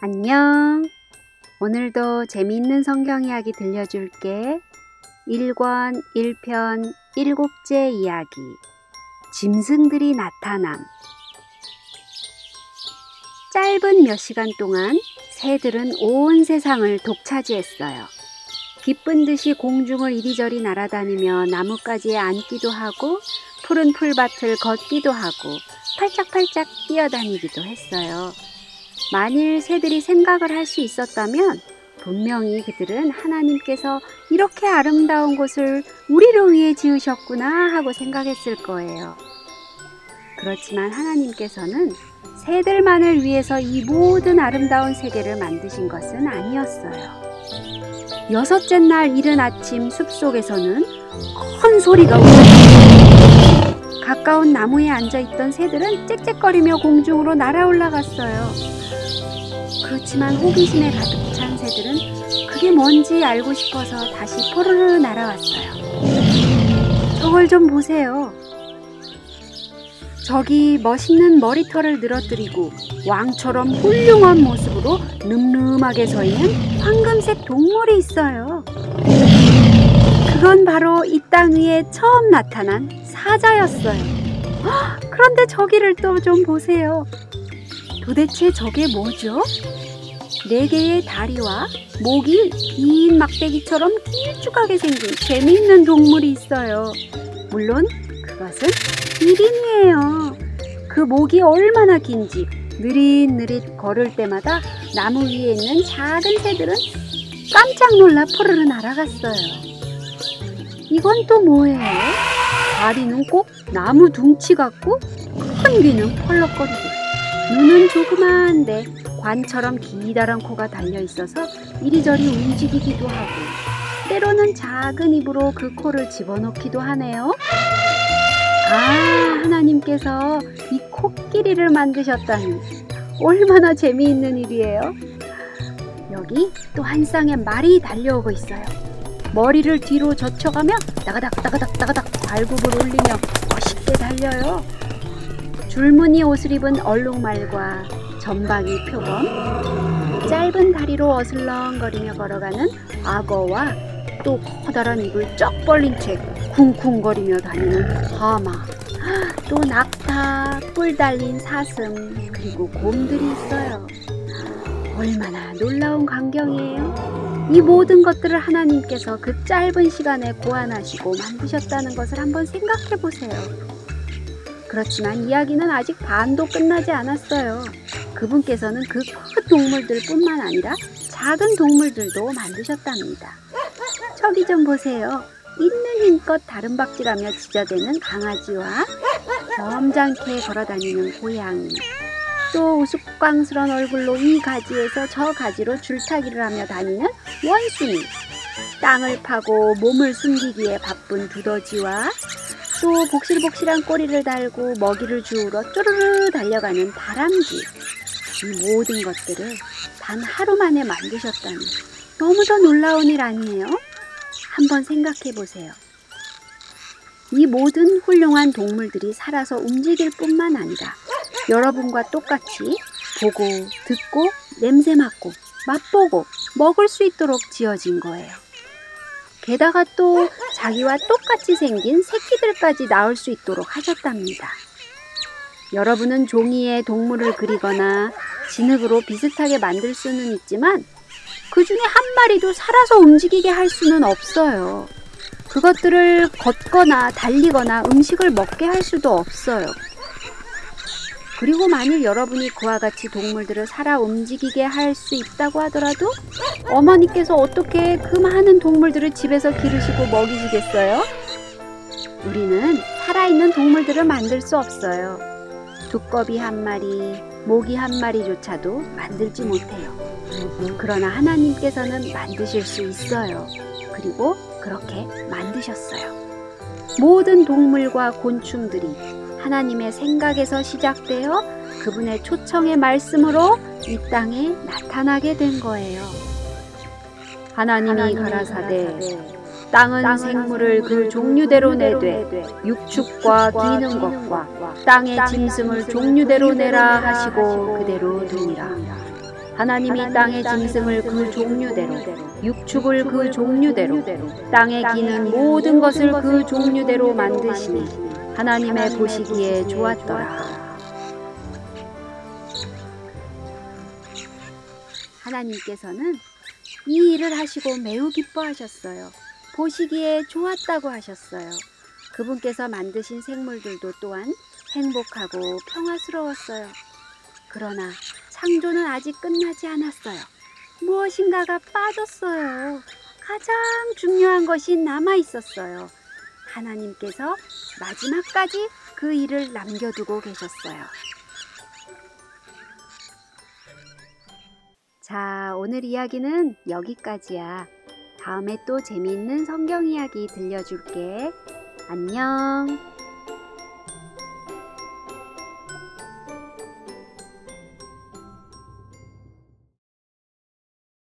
안녕. 오늘도 재미있는 성경 이야기 들려줄게. 1권 1편 7째 이야기. 짐승들이 나타남. 짧은 몇 시간 동안 새들은 온 세상을 독차지했어요. 기쁜 듯이 공중을 이리저리 날아다니며 나뭇가지에 앉기도 하고 푸른 풀밭을 걷기도 하고 팔짝팔짝 뛰어다니기도 했어요. 만일 새들이 생각을 할 수 있었다면 분명히 그들은 하나님께서 이렇게 아름다운 곳을 우리를 위해 지으셨구나 하고 생각했을 거예요. 그렇지만 하나님께서는 새들만을 위해서 이 모든 아름다운 세계를 만드신 것은 아니었어요. 여섯째 날 이른 아침 숲속에서는 큰 소리가 울렸어요. 가까운 나무에 앉아 있던 새들은 짹짹거리며 공중으로 날아 올라갔어요. 그렇지만 호기심에 가득 찬 새들은 그게 뭔지 알고 싶어서 다시 포르르 날아왔어요. 저걸 좀 보세요. 저기 멋있는 머리털을 늘어뜨리고 왕처럼 훌륭한 모습으로 늠름하게 서 있는 황금색 동물이 있어요. 바로 이 땅 위에 처음 나타난 사자였어요. 헉, 그런데 저기를 또 좀 보세요. 도대체 저게 뭐죠? 네 개의 다리와 목이 긴 막대기처럼 길쭉하게 생긴 재미있는 동물이 있어요. 물론 그것은 기린이에요. 그 목이 얼마나 긴지 느릿느릿 걸을 때마다 나무 위에 있는 작은 새들은 깜짝 놀라 푸르르 날아갔어요. 이건 또 뭐예요? 다리는 꼭 나무 둥치 같고 큰 귀는 펄럭거리고 눈은 조그마한데 관처럼 기다란 코가 달려 있어서 이리저리 움직이기도 하고 때로는 작은 입으로 그 코를 집어넣기도 하네요. 아, 하나님께서 이 코끼리를 만드셨다니 얼마나 재미있는 일이에요. 여기 또 한 쌍의 말이 달려오고 있어요. 머리를 뒤로 젖혀가며 따가닥 따가닥 따가닥 발굽을 올리며 멋있게 달려요. 줄무늬 옷을 입은 얼룩말과 점박이 표범, 짧은 다리로 어슬렁거리며 걸어가는 악어와 또 커다란 입을 쩍 벌린 채 쿵쿵거리며 다니는 하마, 또 낙타, 뿔 달린 사슴, 그리고 곰들이 있어요. 얼마나 놀라운 광경이에요. 이 모든 것들을 하나님께서 그 짧은 시간에 고안하시고 만드셨다는 것을 한번 생각해 보세요. 그렇지만 이야기는 아직 반도 끝나지 않았어요. 그분께서는 그 큰 동물들 뿐만 아니라 작은 동물들도 만드셨답니다. 저기 좀 보세요. 있는 힘껏 다른 박질하며 지저대는 강아지와 점잖게 걸어다니는 고양이, 또 우스꽝스런 얼굴로 이 가지에서 저 가지로 줄타기를 하며 다니는 원숭이, 땅을 파고 몸을 숨기기에 바쁜 두더지와 또 복실복실한 꼬리를 달고 먹이를 주우러 쪼르르 달려가는 다람쥐. 이 모든 것들을 단 하루 만에 만드셨다니 너무도 놀라운 일 아니에요? 한번 생각해 보세요. 이 모든 훌륭한 동물들이 살아서 움직일 뿐만 아니라 여러분과 똑같이 보고, 듣고, 냄새 맡고, 맛보고, 먹을 수 있도록 지어진 거예요. 게다가 또 자기와 똑같이 생긴 새끼들까지 낳을 수 있도록 하셨답니다. 여러분은 종이에 동물을 그리거나 진흙으로 비슷하게 만들 수는 있지만 그 중에 한 마리도 살아서 움직이게 할 수는 없어요. 그것들을 걷거나 달리거나 음식을 먹게 할 수도 없어요. 그리고 만일 여러분이 그와 같이 동물들을 살아 움직이게 할 수 있다고 하더라도 어머니께서 어떻게 그 많은 동물들을 집에서 기르시고 먹이시겠어요? 우리는 살아있는 동물들을 만들 수 없어요. 두꺼비 한 마리, 모기 한 마리조차도 만들지 못해요. 그러나 하나님께서는 만드실 수 있어요. 그리고 그렇게 만드셨어요. 모든 동물과 곤충들이 하나님의 생각에서 시작되어 그분의 초청의 말씀으로 이 땅에 나타나게 된 거예요. 하나님이 가라사대 땅은 생물을 그 종류대로 내되 육축과 뛰는 것과 땅의 짐승을 종류대로 내라 하시고 그대로 되니라. 하나님이 땅의 짐승을 그 종류대로, 육축을 그 종류대로, 땅에 기는 모든 것을 그 종류대로 만드시니 하나님의 보시기에 좋았더라. 하나님께서는 이 일을 하시고 매우 기뻐하셨어요. 보시기에 좋았다고 하셨어요. 그분께서 만드신 생물들도 또한 행복하고 평화스러웠어요. 그러나 창조는 아직 끝나지 않았어요. 무엇인가가 빠졌어요. 가장 중요한 것이 남아 있었어요. 하나님께서 마지막까지 그 일을 남겨두고 계셨어요. 자, 오늘 이야기는 여기까지야. 다음에 또 재미있는 성경 이야기 들려줄게. 안녕.